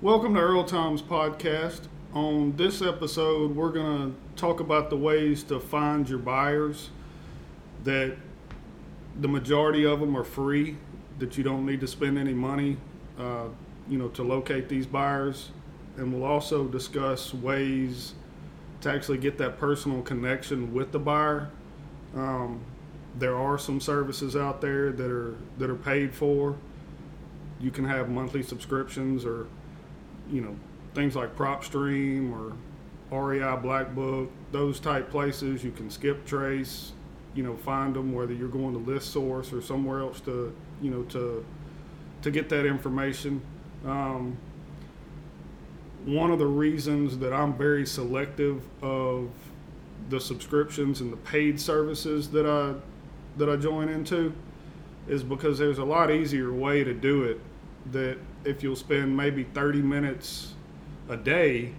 Welcome to Earl Times Podcast. On this episode, we're going to talk about the ways to find your buyers. That the majority of them are free. That you don't need to spend any money, uh, you know, to locate these buyers. And we'll also discuss ways to actually get that personal connection with the buyer. Um, there are some services out there that are that are paid for. You can have monthly subscriptions or you know things like PropStream or REI Black Book, those type places. You can skip trace, you know, find them whether you're going to List Source or somewhere else to you know to to get that information. Um, one of the reasons that I'm very selective of the subscriptions and the paid services that I that I join into is because there's a lot easier way to do it that if you'll spend maybe 30 minutes a day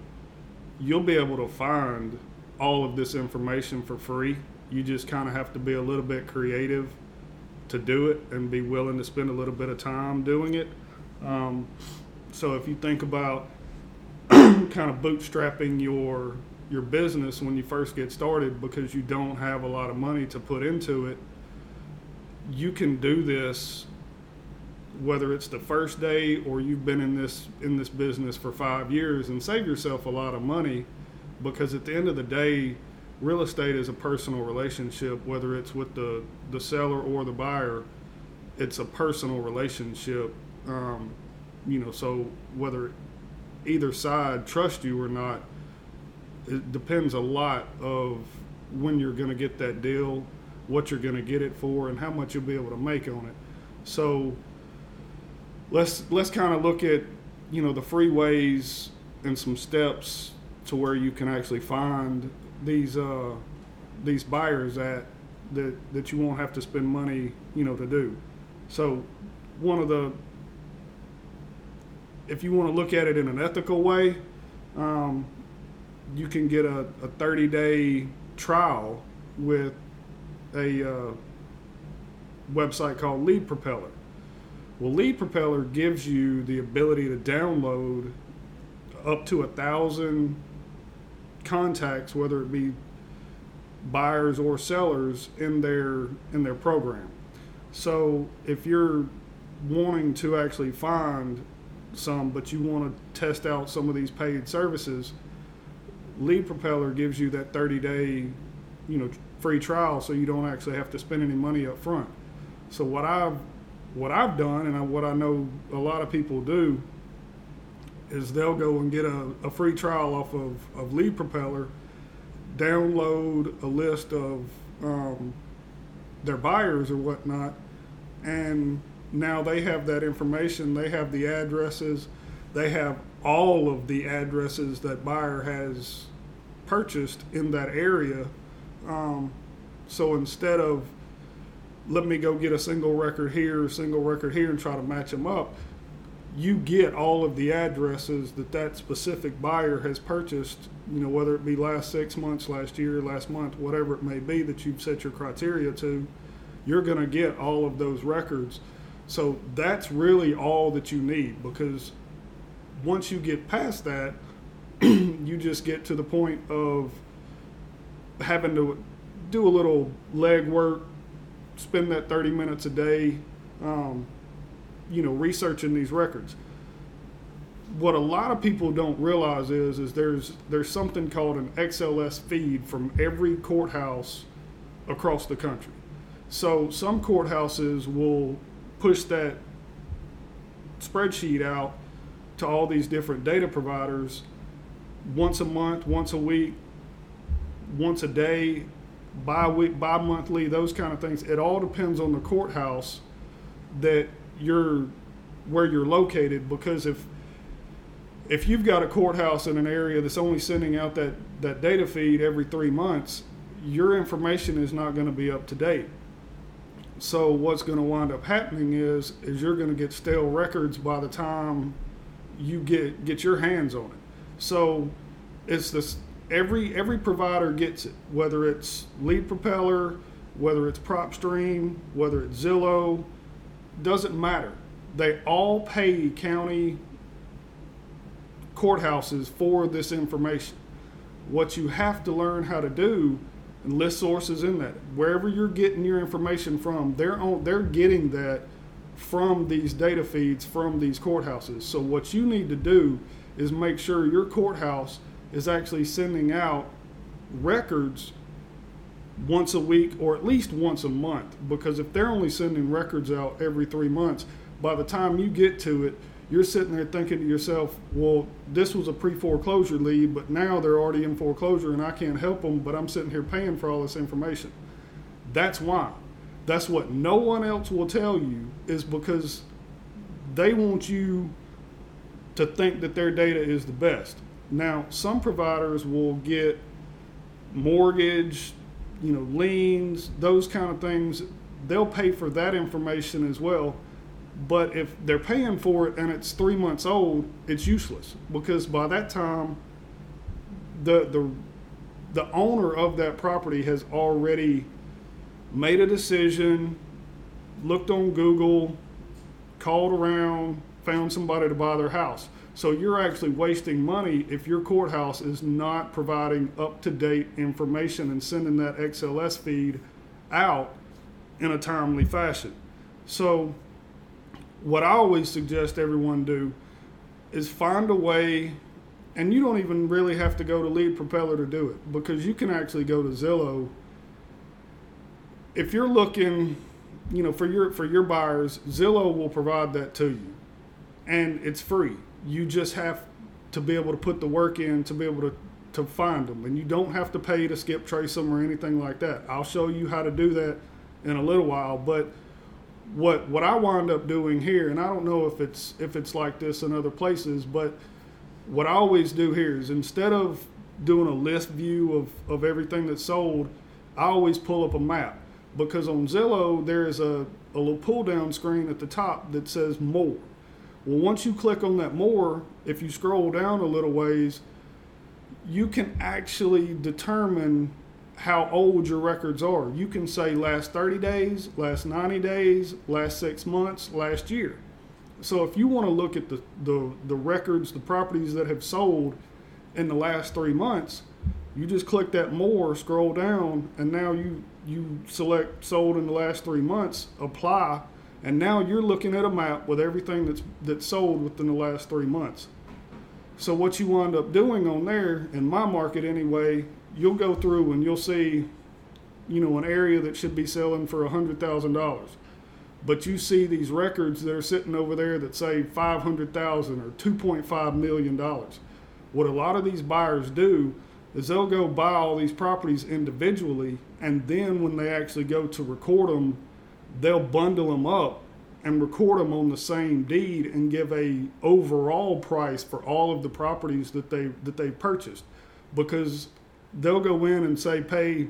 you'll be able to find all of this information for free. You just kind of have to be a little bit creative to do it and be willing to spend a little bit of time doing it. Um, so if you think about kind of bootstrapping your your business when you first get started because you don't have a lot of money to put into it you can do this whether it's the first day or you've been in this in this business for 5 years and save yourself a lot of money because at the end of the day real estate is a personal relationship whether it's with the the seller or the buyer it's a personal relationship um, you know so whether either side trust you or not it depends a lot of when you're going to get that deal what you're going to get it for and how much you'll be able to make on it. So let's let's kind of look at you know the free ways and some steps to where you can actually find these uh, these buyers at that that you won't have to spend money you know to do. So one of the if you want to look at it in an ethical way, um, you can get a, a 30 day trial with a uh, website called Lead Propeller. Well, Lead Propeller gives you the ability to download up to a thousand contacts, whether it be buyers or sellers, in their in their program. So if you're wanting to actually find some, but you want to test out some of these paid services, Lead Propeller gives you that 30 day, you know, free trial, so you don't actually have to spend any money up front. So what I've what I've done, and I, what I know a lot of people do, is they'll go and get a, a free trial off of, of Lead Propeller, download a list of um, their buyers or whatnot, and now they have that information. They have the addresses. They have all of the addresses that buyer has purchased in that area um, so instead of let me go get a single record here, single record here, and try to match them up, you get all of the addresses that that specific buyer has purchased. You know, whether it be last six months, last year, last month, whatever it may be that you've set your criteria to, you're going to get all of those records. So that's really all that you need because once you get past that, you just get to the point of having to do a little leg work, spend that 30 minutes a day, um, you know, researching these records. What a lot of people don't realize is, is there's there's something called an XLS feed from every courthouse across the country. So some courthouses will push that spreadsheet out to all these different data providers once a month, once a week, once a day, bi week, bi monthly, those kind of things. It all depends on the courthouse that you're where you're located because if if you've got a courthouse in an area that's only sending out that, that data feed every three months, your information is not going to be up to date. So what's going to wind up happening is is you're going to get stale records by the time you get get your hands on it. So it's this every every provider gets it, whether it's Lead Propeller, whether it's PropStream, whether it's Zillow, doesn't matter. They all pay county courthouses for this information. What you have to learn how to do and list sources in that. Wherever you're getting your information from, they're on, they're getting that from these data feeds from these courthouses. So what you need to do is make sure your courthouse is actually sending out records once a week or at least once a month because if they're only sending records out every 3 months, by the time you get to it, you're sitting there thinking to yourself, well, this was a pre foreclosure lead, but now they're already in foreclosure and I can't help them, but I'm sitting here paying for all this information. That's why. That's what no one else will tell you, is because they want you to think that their data is the best. Now, some providers will get mortgage, you know, liens, those kind of things. They'll pay for that information as well but if they're paying for it and it's three months old, it's useless because by that time, the the the owner of that property has already made a decision, looked on Google, called around, found somebody to buy their house. So you're actually wasting money if your courthouse is not providing up to date information and sending that XLS feed out in a timely fashion. So what I always suggest everyone do is find a way, and you don't even really have to go to Lead Propeller to do it because you can actually go to Zillow. If you're looking, you know, for your for your buyers, Zillow will provide that to you, and it's free. You just have to be able to put the work in to be able to to find them, and you don't have to pay to skip trace them or anything like that. I'll show you how to do that in a little while, but what what I wind up doing here, and I don't know if it's if it's like this in other places, but what I always do here is instead of doing a list view of, of everything that's sold, I always pull up a map because on Zillow there is a, a little pull down screen at the top that says more. Well, once you click on that more, if you scroll down a little ways, you can actually determine how old your records are. You can say last 30 days, last 90 days, last six months, last year. So if you want to look at the, the, the records, the properties that have sold in the last three months, you just click that more, scroll down, and now you you select sold in the last three months, apply, and now you're looking at a map with everything that's that's sold within the last three months. So what you wind up doing on there, in my market anyway, you'll go through and you'll see, you know, an area that should be selling for hundred thousand dollars, but you see these records that are sitting over there that say five hundred thousand or two point five million dollars. What a lot of these buyers do is they'll go buy all these properties individually, and then when they actually go to record them, they'll bundle them up and record them on the same deed and give a overall price for all of the properties that they that they purchased. Because they'll go in and say pay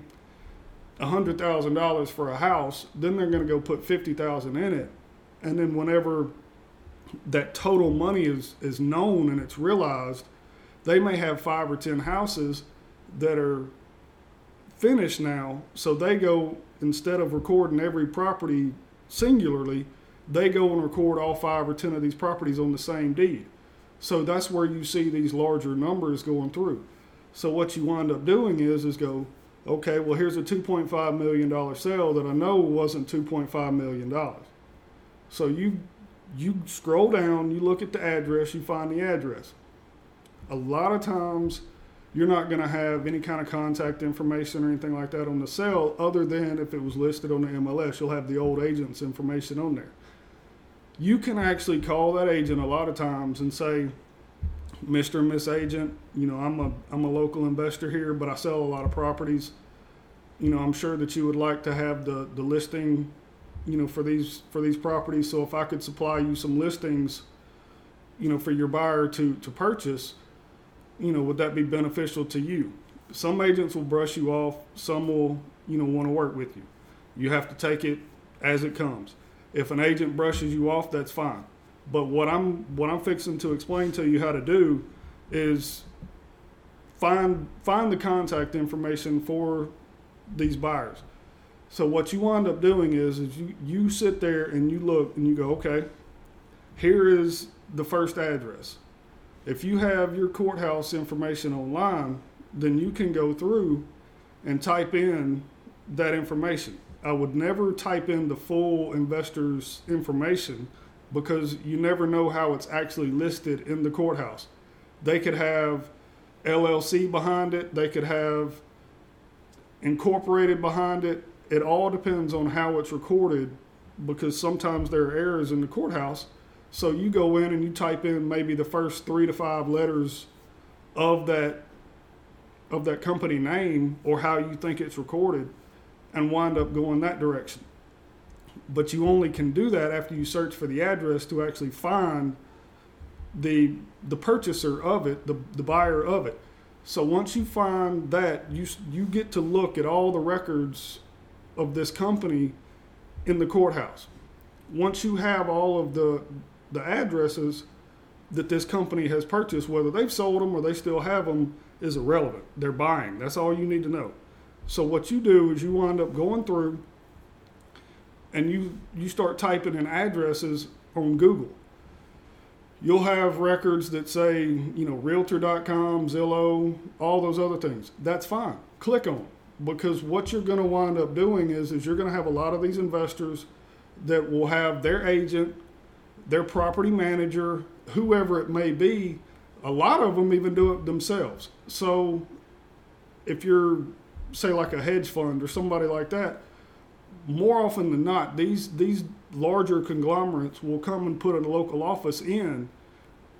hundred thousand dollars for a house, then they're going to go put fifty thousand in it, and then whenever that total money is is known and it's realized, they may have five or ten houses that are finished now, so they go instead of recording every property singularly, they go and record all five or ten of these properties on the same deed. So that's where you see these larger numbers going through. So what you wind up doing is is go, okay, well here's a 2.5 million dollar sale that I know wasn't 2.5 million dollars. So you you scroll down, you look at the address, you find the address. A lot of times you're not going to have any kind of contact information or anything like that on the sale other than if it was listed on the MLS, you'll have the old agent's information on there. You can actually call that agent a lot of times and say, Mr. and Miss Agent, you know, I'm a I'm a local investor here, but I sell a lot of properties. You know, I'm sure that you would like to have the the listing, you know, for these for these properties. So if I could supply you some listings, you know, for your buyer to to purchase, you know, would that be beneficial to you? Some agents will brush you off, some will, you know, want to work with you. You have to take it as it comes. If an agent brushes you off, that's fine. But what I'm what I'm fixing to explain to you how to do is find find the contact information for these buyers. So what you wind up doing is is you, you sit there and you look and you go, okay, here is the first address. If you have your courthouse information online, then you can go through and type in that information. I would never type in the full investor's information because you never know how it's actually listed in the courthouse. They could have LLC behind it, they could have incorporated behind it. It all depends on how it's recorded because sometimes there are errors in the courthouse. So you go in and you type in maybe the first three to five letters of that of that company name or how you think it's recorded and wind up going that direction. But you only can do that after you search for the address to actually find the the purchaser of it, the, the buyer of it. So once you find that, you you get to look at all the records of this company in the courthouse. Once you have all of the the addresses that this company has purchased, whether they've sold them or they still have them, is irrelevant. They're buying. That's all you need to know. So what you do is you wind up going through and you you start typing in addresses on Google. You'll have records that say, you know, realtor.com, Zillow, all those other things. That's fine. Click on them because what you're going to wind up doing is is you're going to have a lot of these investors that will have their agent, their property manager, whoever it may be, a lot of them even do it themselves. So if you're say like a hedge fund or somebody like that, more often than not, these these larger conglomerates will come and put a local office in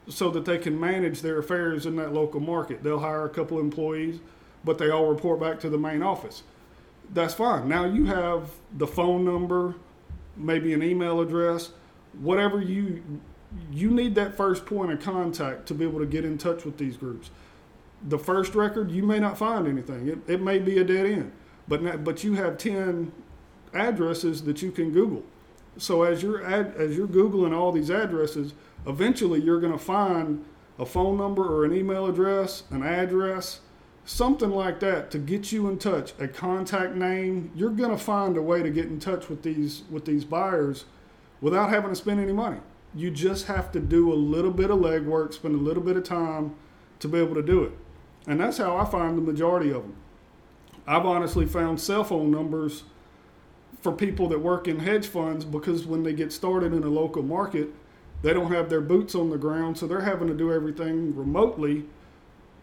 so that they can manage their affairs in that local market. They'll hire a couple employees, but they all report back to the main office. That's fine. Now you have the phone number, maybe an email address, whatever you you need that first point of contact to be able to get in touch with these groups. The first record, you may not find anything. It, it may be a dead end, but but you have ten addresses that you can Google. So as you're ad, as you're googling all these addresses, eventually you're going to find a phone number or an email address, an address, something like that to get you in touch, a contact name. You're going to find a way to get in touch with these with these buyers without having to spend any money. You just have to do a little bit of legwork, spend a little bit of time to be able to do it. And that's how I find the majority of them. I've honestly found cell phone numbers for people that work in hedge funds because when they get started in a local market, they don't have their boots on the ground, so they're having to do everything remotely.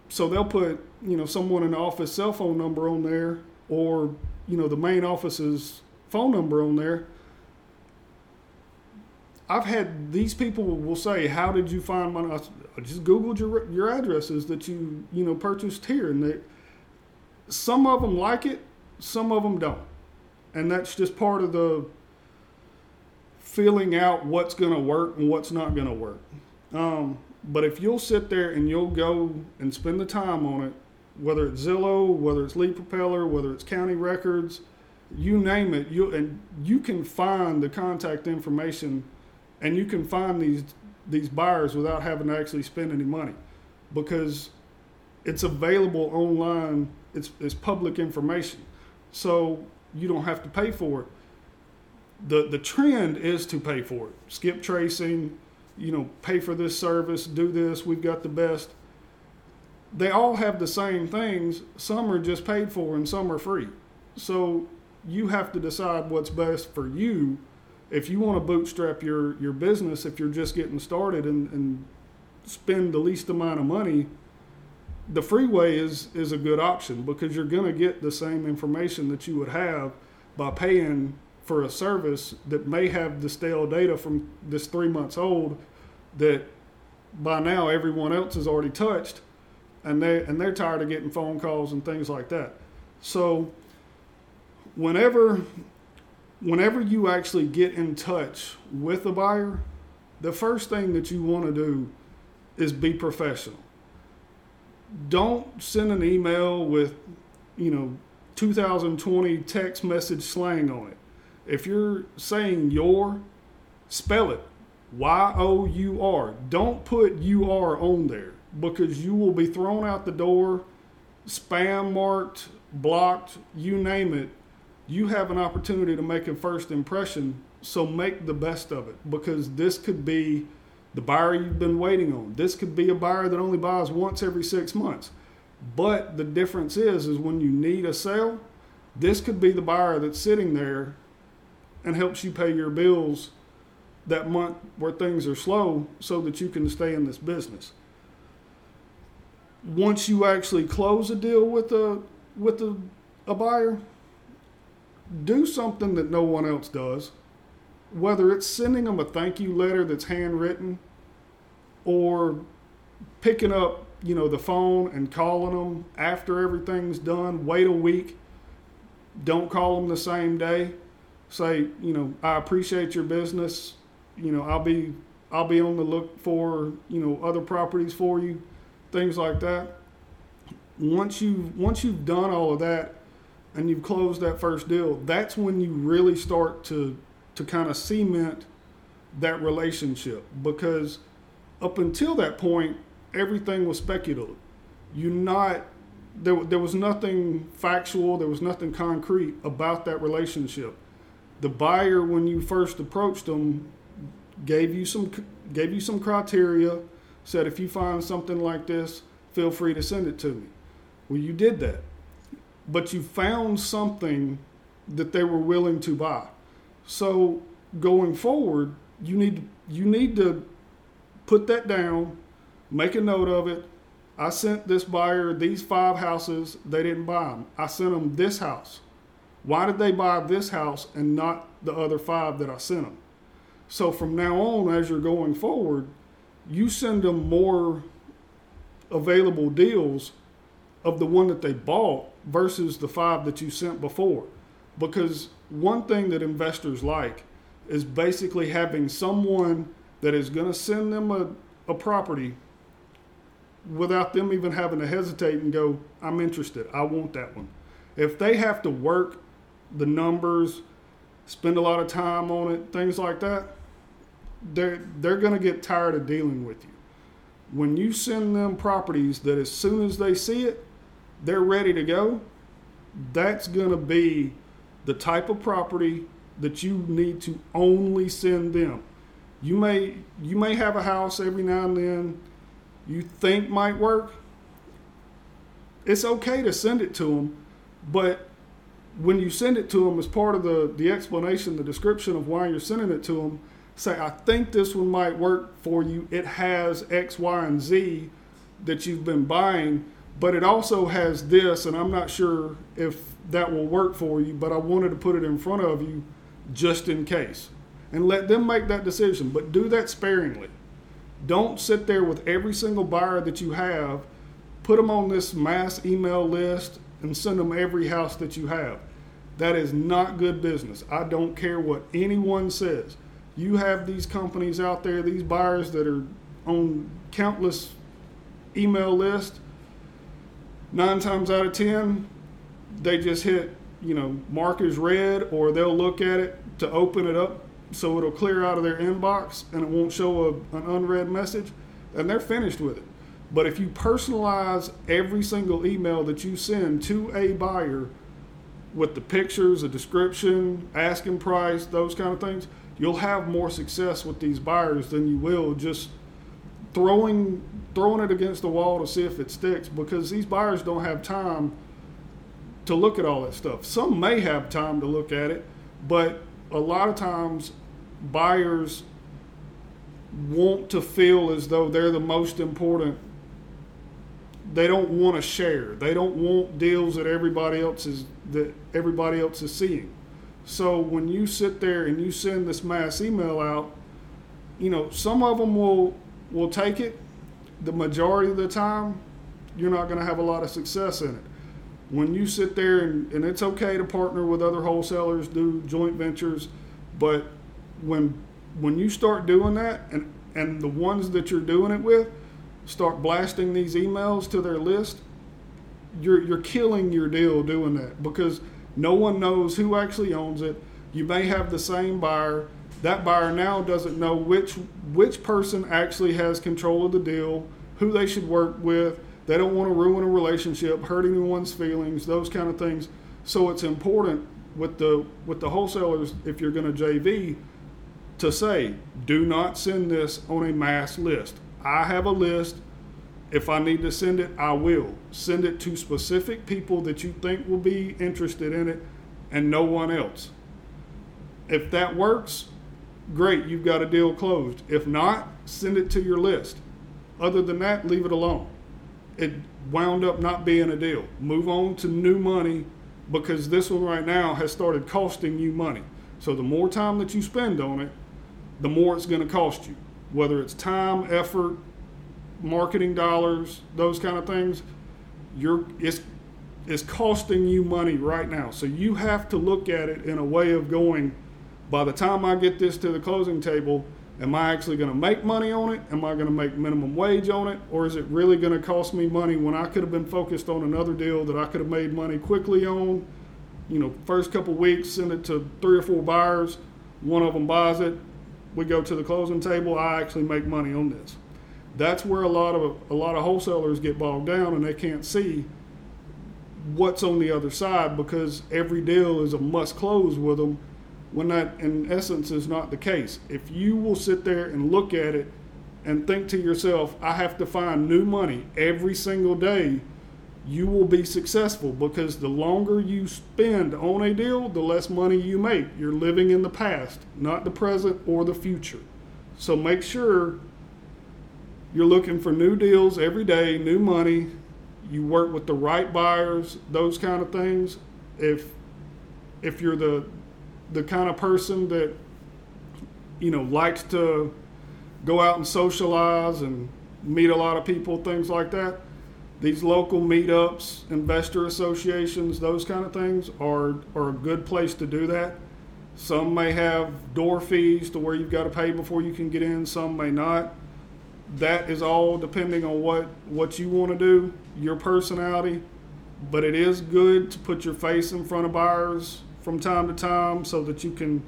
So they'll put, you know, someone in the office cell phone number on there or, you know, the main office's phone number on there. I've had these people will say, "How did you find my?" I just googled your your addresses that you you know purchased here, and they, some of them like it, some of them don't and that's just part of the filling out what's going to work and what's not going to work. Um, but if you'll sit there and you'll go and spend the time on it, whether it's Zillow, whether it's Lead Propeller, whether it's County Records, you name it, you and you can find the contact information, and you can find these these buyers without having to actually spend any money, because it's available online. It's it's public information. So you don't have to pay for it. The the trend is to pay for it. Skip tracing, you know, pay for this service, do this, we've got the best. They all have the same things. Some are just paid for and some are free. So you have to decide what's best for you. If you want to bootstrap your, your business, if you're just getting started and, and spend the least amount of money, the freeway is is a good option because you're going to get the same information that you would have by paying for a service that may have the stale data from this three months old that by now everyone else has already touched and they and they're tired of getting phone calls and things like that. So whenever whenever you actually get in touch with a buyer the first thing that you want to do is be professional don't send an email with, you know, 2020 text message slang on it. If you're saying your, spell it Y O U R. Don't put U R on there because you will be thrown out the door, spam marked, blocked, you name it. You have an opportunity to make a first impression, so make the best of it because this could be the buyer you've been waiting on. This could be a buyer that only buys once every six months. But the difference is, is when you need a sale, this could be the buyer that's sitting there and helps you pay your bills that month where things are slow so that you can stay in this business. Once you actually close a deal with a with a, a buyer, do something that no one else does. Whether it's sending them a thank you letter that's handwritten or picking up, you know, the phone and calling them after everything's done, wait a week. Don't call them the same day. Say, you know, I appreciate your business you know, I'll be I'll be on the look for you know other properties for you, things like that. Once you once you've done all of that, and you've closed that first deal, that's when you really start to to kind of cement that relationship because up until that point, everything was speculative. You not there, there was nothing factual, there was nothing concrete about that relationship. The buyer, when you first approached them, gave you some gave you some criteria, said if you find something like this, feel free to send it to me. Well, you did that, but you found something that they were willing to buy. So going forward, you need you need to put that down, make a note of it. I sent this buyer these five houses. They didn't buy them. I sent them this house. Why did they buy this house and not the other five that I sent them? So from now on, as you're going forward, you send them more available deals of the one that they bought versus the five that you sent before. Because one thing that investors like is basically having someone that is going to send them a, a property without them even having to hesitate and go, I'm interested, I want that one. If they have to work the numbers, spend a lot of time on it, things like that, they're they're going to get tired of dealing with you. When you send them properties that as soon as they see it, they're ready to go, that's going to be the type of property that you need to only send them. You may you may have a house every now and then you think might work. It's okay to send it to them, but when you send it to them as part of the, the explanation, the description of why you're sending it to them, say, I think this one might work for you. It has X, Y, and Z that you've been buying, but it also has this, and I'm not sure if that will work for you, but I wanted to put it in front of you just in case. And let them make that decision, but do that sparingly. Don't sit there with every single buyer that you have, put them on this mass email list, and send them every house that you have. That is not good business. I don't care what anyone says you have these companies out there, these buyers that are on countless email lists. Nine times out of ten, they just hit, you know, mark as read, or they'll look at it to open it up so it'll clear out of their inbox and it won't show a, an unread message, and they're finished with it. But if you personalize every single email that you send to a buyer with the pictures, a description, asking price, those kind of things, you'll have more success with these buyers than you will just throwing throwing it against the wall to see if it sticks because these buyers don't have time to look at all that stuff. Some may have time to look at it, but a lot of times buyers want to feel as though they're the most important. They don't want to share. They don't want deals that everybody else is that everybody else is seeing. So when you sit there and you send this mass email out, you know, some of them will will take it. The majority of the time, you're not going to have a lot of success in it. When you sit there and, and it's okay to partner with other wholesalers, do joint ventures, but when when you start doing that and and the ones that you're doing it with start blasting these emails to their list, you're you're killing your deal doing that because no one knows who actually owns it. You may have the same buyer. That buyer now doesn't know which which person actually has control of the deal, who they should work with. They don't want to ruin a relationship, hurt anyone's feelings, those kind of things. So it's important with the with the wholesalers if you're going to JV, to say, do not send this on a mass list. I have a list. If I need to send it, I will. Send it to specific people that you think will be interested in it and no one else. If that works, great, you've got a deal closed. If not, send it to your list. Other than that, leave it alone. It wound up not being a deal. Move on to new money because this one right now has started costing you money. So the more time that you spend on it, the more it's going to cost you. Whether it's time, effort, marketing dollars, those kind of things, you're it's it's costing you money right now. So you have to look at it in a way of going, by the time I get this to the closing table, am I actually going to make money on it? Am I going to make minimum wage on it? Or is it really going to cost me money when I could have been focused on another deal that I could have made money quickly on? You know, first couple weeks, send it to three or four buyers. One of them buys it. We go to the closing table. I actually make money on this. That's where a lot of a lot of wholesalers get bogged down and they can't see what's on the other side because every deal is a must close with them when that in essence is not the case. If you will sit there and look at it and think to yourself, I have to find new money every single day, you will be successful because the longer you spend on a deal, the less money you make. You're living in the past, not the present or the future. So make sure you're looking for new deals every day, new money, you work with the right buyers, those kind of things. If if you're the the kind of person that you know likes to go out and socialize and meet a lot of people, things like that. These local meetups, investor associations, those kind of things are are a good place to do that. Some may have door fees to where you've got to pay before you can get in. Some may not that is all depending on what what you want to do, your personality. But it is good to put your face in front of buyers from time to time so that you can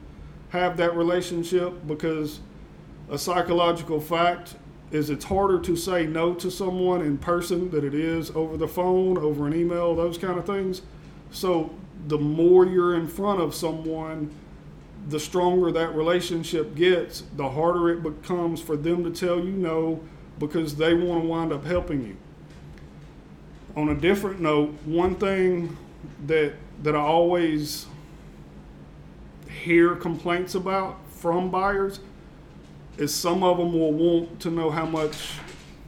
have that relationship because a psychological fact is it's harder to say no to someone in person than it is over the phone, over an email, those kind of things. So the more you're in front of someone, the stronger that relationship gets, the harder it becomes for them to tell you no because they want to wind up helping you. On a different note, one thing that that I always hear complaints about from buyers is some of them will want to know how much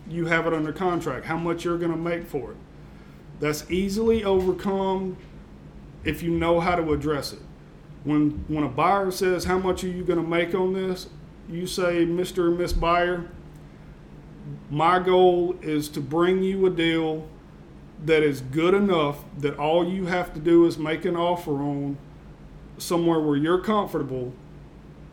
you have it under contract, how much you're going to make for it. That's easily overcome if you know how to address it when when a buyer says how much are you going to make on this you say mr and miss buyer my goal is to bring you a deal that is good enough that all you have to do is make an offer on somewhere where you're comfortable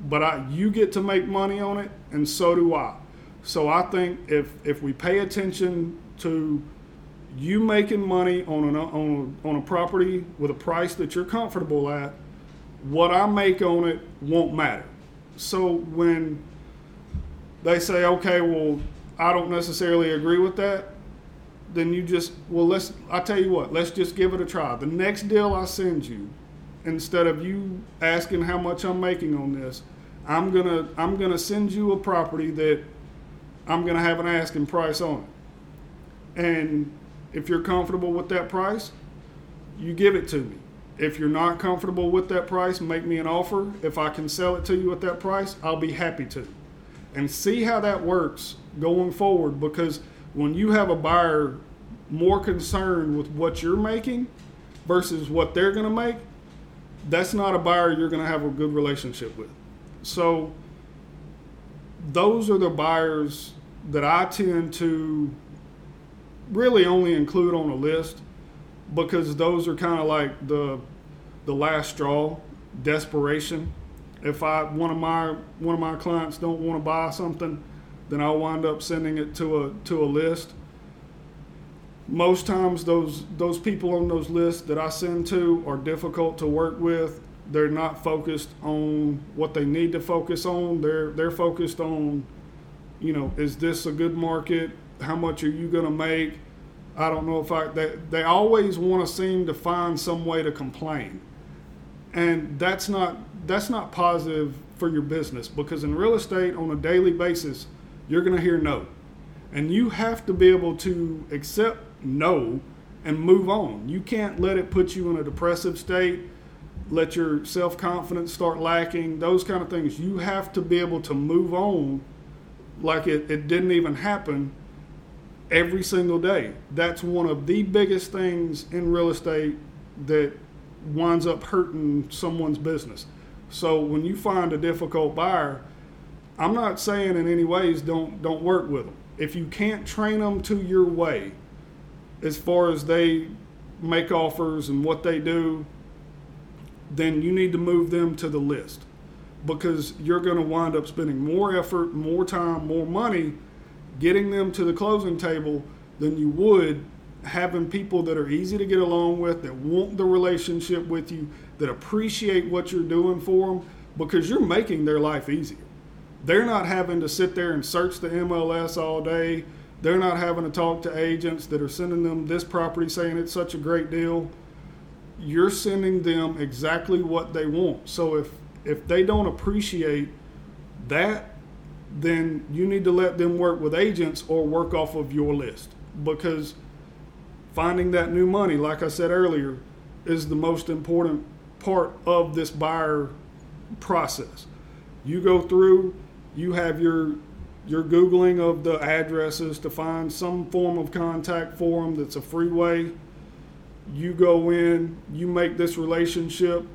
but I, you get to make money on it and so do i so i think if if we pay attention to you making money on, an, on, on a property with a price that you're comfortable at what I make on it won't matter. So when they say, okay, well, I don't necessarily agree with that, then you just, well, let's, I tell you what, let's just give it a try. The next deal I send you, instead of you asking how much I'm making on this, I'm gonna, I'm gonna send you a property that I'm gonna have an asking price on. And if you're comfortable with that price, you give it to me. If you're not comfortable with that price, make me an offer. If I can sell it to you at that price, I'll be happy to. And see how that works going forward because when you have a buyer more concerned with what you're making versus what they're going to make, that's not a buyer you're going to have a good relationship with. So, those are the buyers that I tend to really only include on a list because those are kind of like the the last straw, desperation. If I one of my one of my clients don't want to buy something, then I'll wind up sending it to a to a list. Most times those those people on those lists that I send to are difficult to work with. They're not focused on what they need to focus on. They're they're focused on, you know, is this a good market? How much are you to make? I don't know if I they, they always want to seem to find some way to complain. And that's not that's not positive for your business because in real estate on a daily basis, you're to hear no. And you have to be able to accept no and move on. You can't let it put you in a depressive state, let your self confidence start lacking, those kind of things. You have to be able to move on like it, it didn't even happen every single day. That's one of the biggest things in real estate that winds up hurting someone's business. So when you find a difficult buyer, I'm not saying in any ways don't don't work with them. If you can't train them to your way, as far as they make offers and what they do, then you need to move them to the list because you're going to wind up spending more effort, more time, more money getting them to the closing table than you would having people that are easy to get along with, that want the relationship with you, that appreciate what you're doing for them because you're making their life easier. They're not having to sit there and search the MLS all day. They're not having to talk to agents that are sending them this property saying it's such a great deal. You're sending them exactly what they want. So if if they don't appreciate that, then you need to let them work with agents or work off of your list because finding that new money, like I said earlier, is the most important part of this buyer process. You go through, you have your your googling of the addresses to find some form of contact for them that's a free way. You go in, you make this relationship.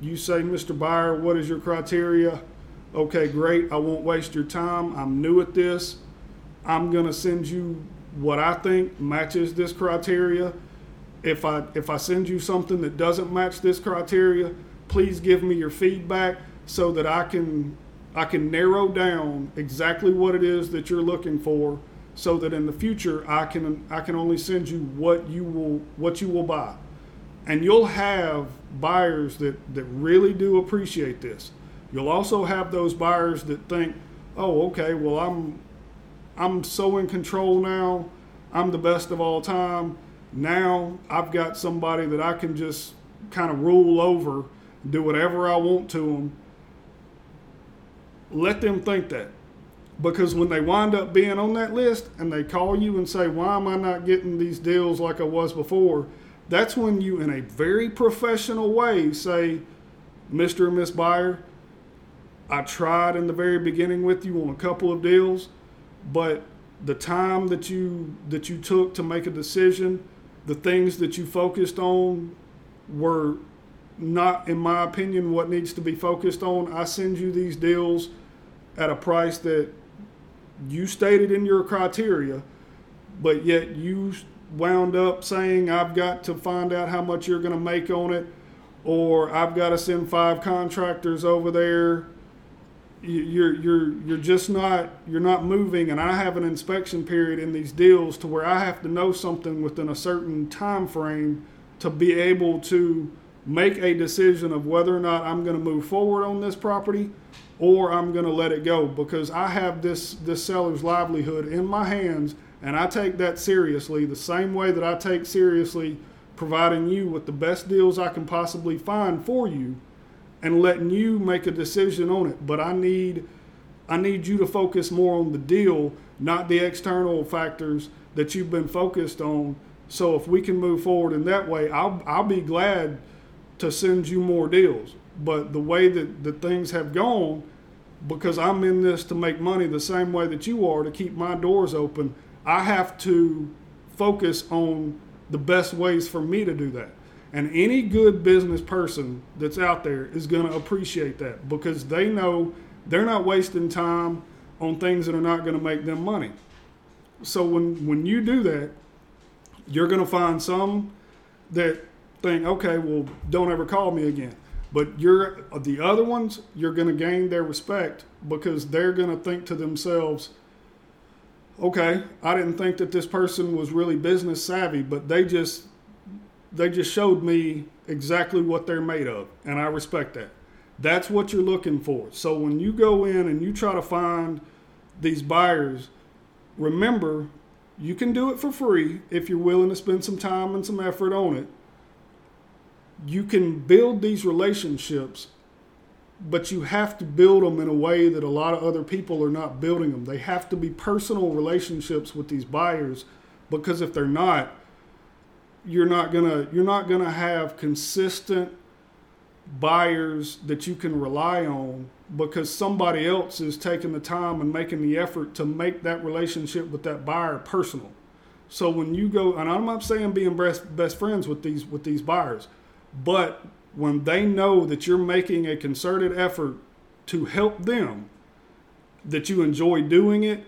You say, Mr. Buyer, what is your criteria? Okay, great. I won't waste your time. I'm new at this. I'm going to send you what I think matches this criteria. If I if I send you something that doesn't match this criteria, please give me your feedback so that I can I can narrow down exactly what it is that you're looking for so that in the future I can I can only send you what you will what you will buy. And you'll have buyers that, that really do appreciate this. You'll also have those buyers that think, oh, okay, well I'm I'm so in control now. I'm the best of all time. Now I've got somebody that I can just kind of rule over, do whatever I want to them. Let them think that. Because when they wind up being on that list and they call you and say, Why am I not getting these deals like I was before? That's when you, in a very professional way, say, Mr. and Miss Buyer, I tried in the very beginning with you on a couple of deals but the time that you that you took to make a decision, the things that you focused on were not in my opinion what needs to be focused on. I send you these deals at a price that you stated in your criteria, but yet you wound up saying I've got to find out how much you're going to make on it or I've got to send five contractors over there. You're you're you're just not you're not moving and i have an inspection period in these deals to where i have to know something within a certain time frame to be able to make a decision of whether or not i'm going to move forward on this property or i'm going to let it go because i have this this seller's livelihood in my hands and i take that seriously the same way that i take seriously providing you with the best deals i can possibly find for you and letting you make a decision on it. But I need I need you to focus more on the deal, not the external factors that you've been focused on. So if we can move forward in that way, I'll I'll be glad to send you more deals. But the way that the things have gone, because I'm in this to make money the same way that you are to keep my doors open, I have to focus on the best ways for me to do that. And any good business person that's out there is going to appreciate that because they know they're not wasting time on things that are not going to make them money. So when when you do that, you're going to find some that think, okay, well, don't ever call me again. But you're the other ones, you're going to gain their respect because they're going to think to themselves, okay, I didn't think that this person was really business savvy, but they just they just showed me exactly what they're made of, and I respect that. That's what you're looking for. So when you go in and you try to find these buyers, remember you can do it for free if you're willing to spend some time and some effort on it. You can build these relationships but you have to build them in a way that a lot of other people are not building them. They have to be personal relationships with these buyers because if they're not, you're not gonna you're not gonna have consistent buyers that you can rely on because somebody else is taking the time and making the effort to make that relationship with that buyer personal. So when you go, and I'm not saying being best best friends with these with these buyers, but when they know that you're making a concerted effort to help them, that you enjoy doing it,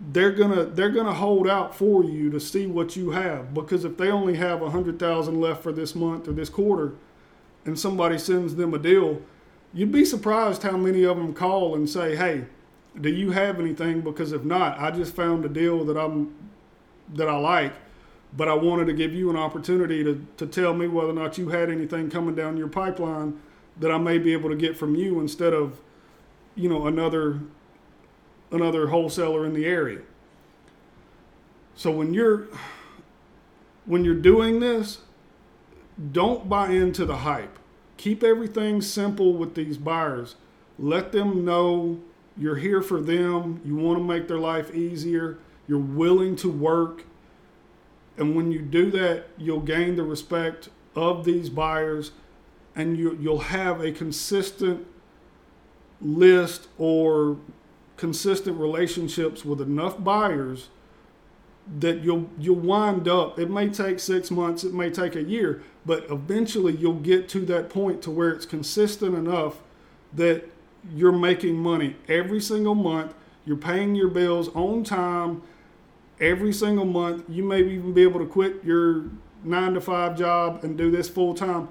they're gonna they're gonna hold out for you to see what you have because if they only have a hundred thousand left for this month or this quarter, and somebody sends them a deal, you'd be surprised how many of them call and say, "Hey, do you have anything?" Because if not, I just found a deal that I'm that I like, but I wanted to give you an opportunity to to tell me whether or not you had anything coming down your pipeline that I may be able to get from you instead of, you know, another another wholesaler in the area. So when you're when you're doing this, don't buy into the hype. Keep everything simple with these buyers. Let them know you're here for them. You want to make their life easier. You're willing to work. And when you do that, you'll gain the respect of these buyers and you, you'll have a consistent list or consistent relationships with enough buyers that you'll you'll wind up it may take 6 months it may take a year but eventually you'll get to that point to where it's consistent enough that you're making money every single month. You're paying your bills on time every single month you may even be able to quit your 9 to 5 job and do this full time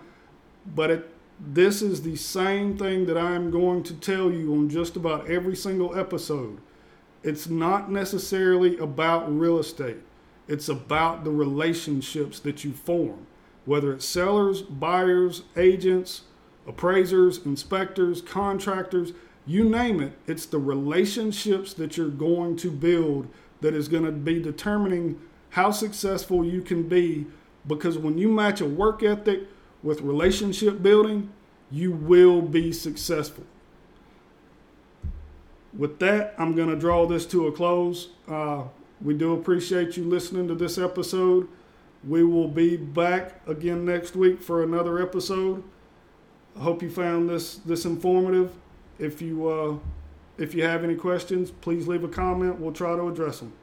but it this is the same thing that I'm going to tell you on just about every single episode. It's not necessarily about real estate, it's about the relationships that you form, whether it's sellers, buyers, agents, appraisers, inspectors, contractors, you name it. It's the relationships that you're going to build that is going to be determining how successful you can be because when you match a work ethic with relationship building, you will be successful. With that, I'm going to draw this to a close. Uh, we do appreciate you listening to this episode. We will be back again next week for another episode. I hope you found this this informative. If you uh, if you have any questions, please leave a comment. We'll try to address them.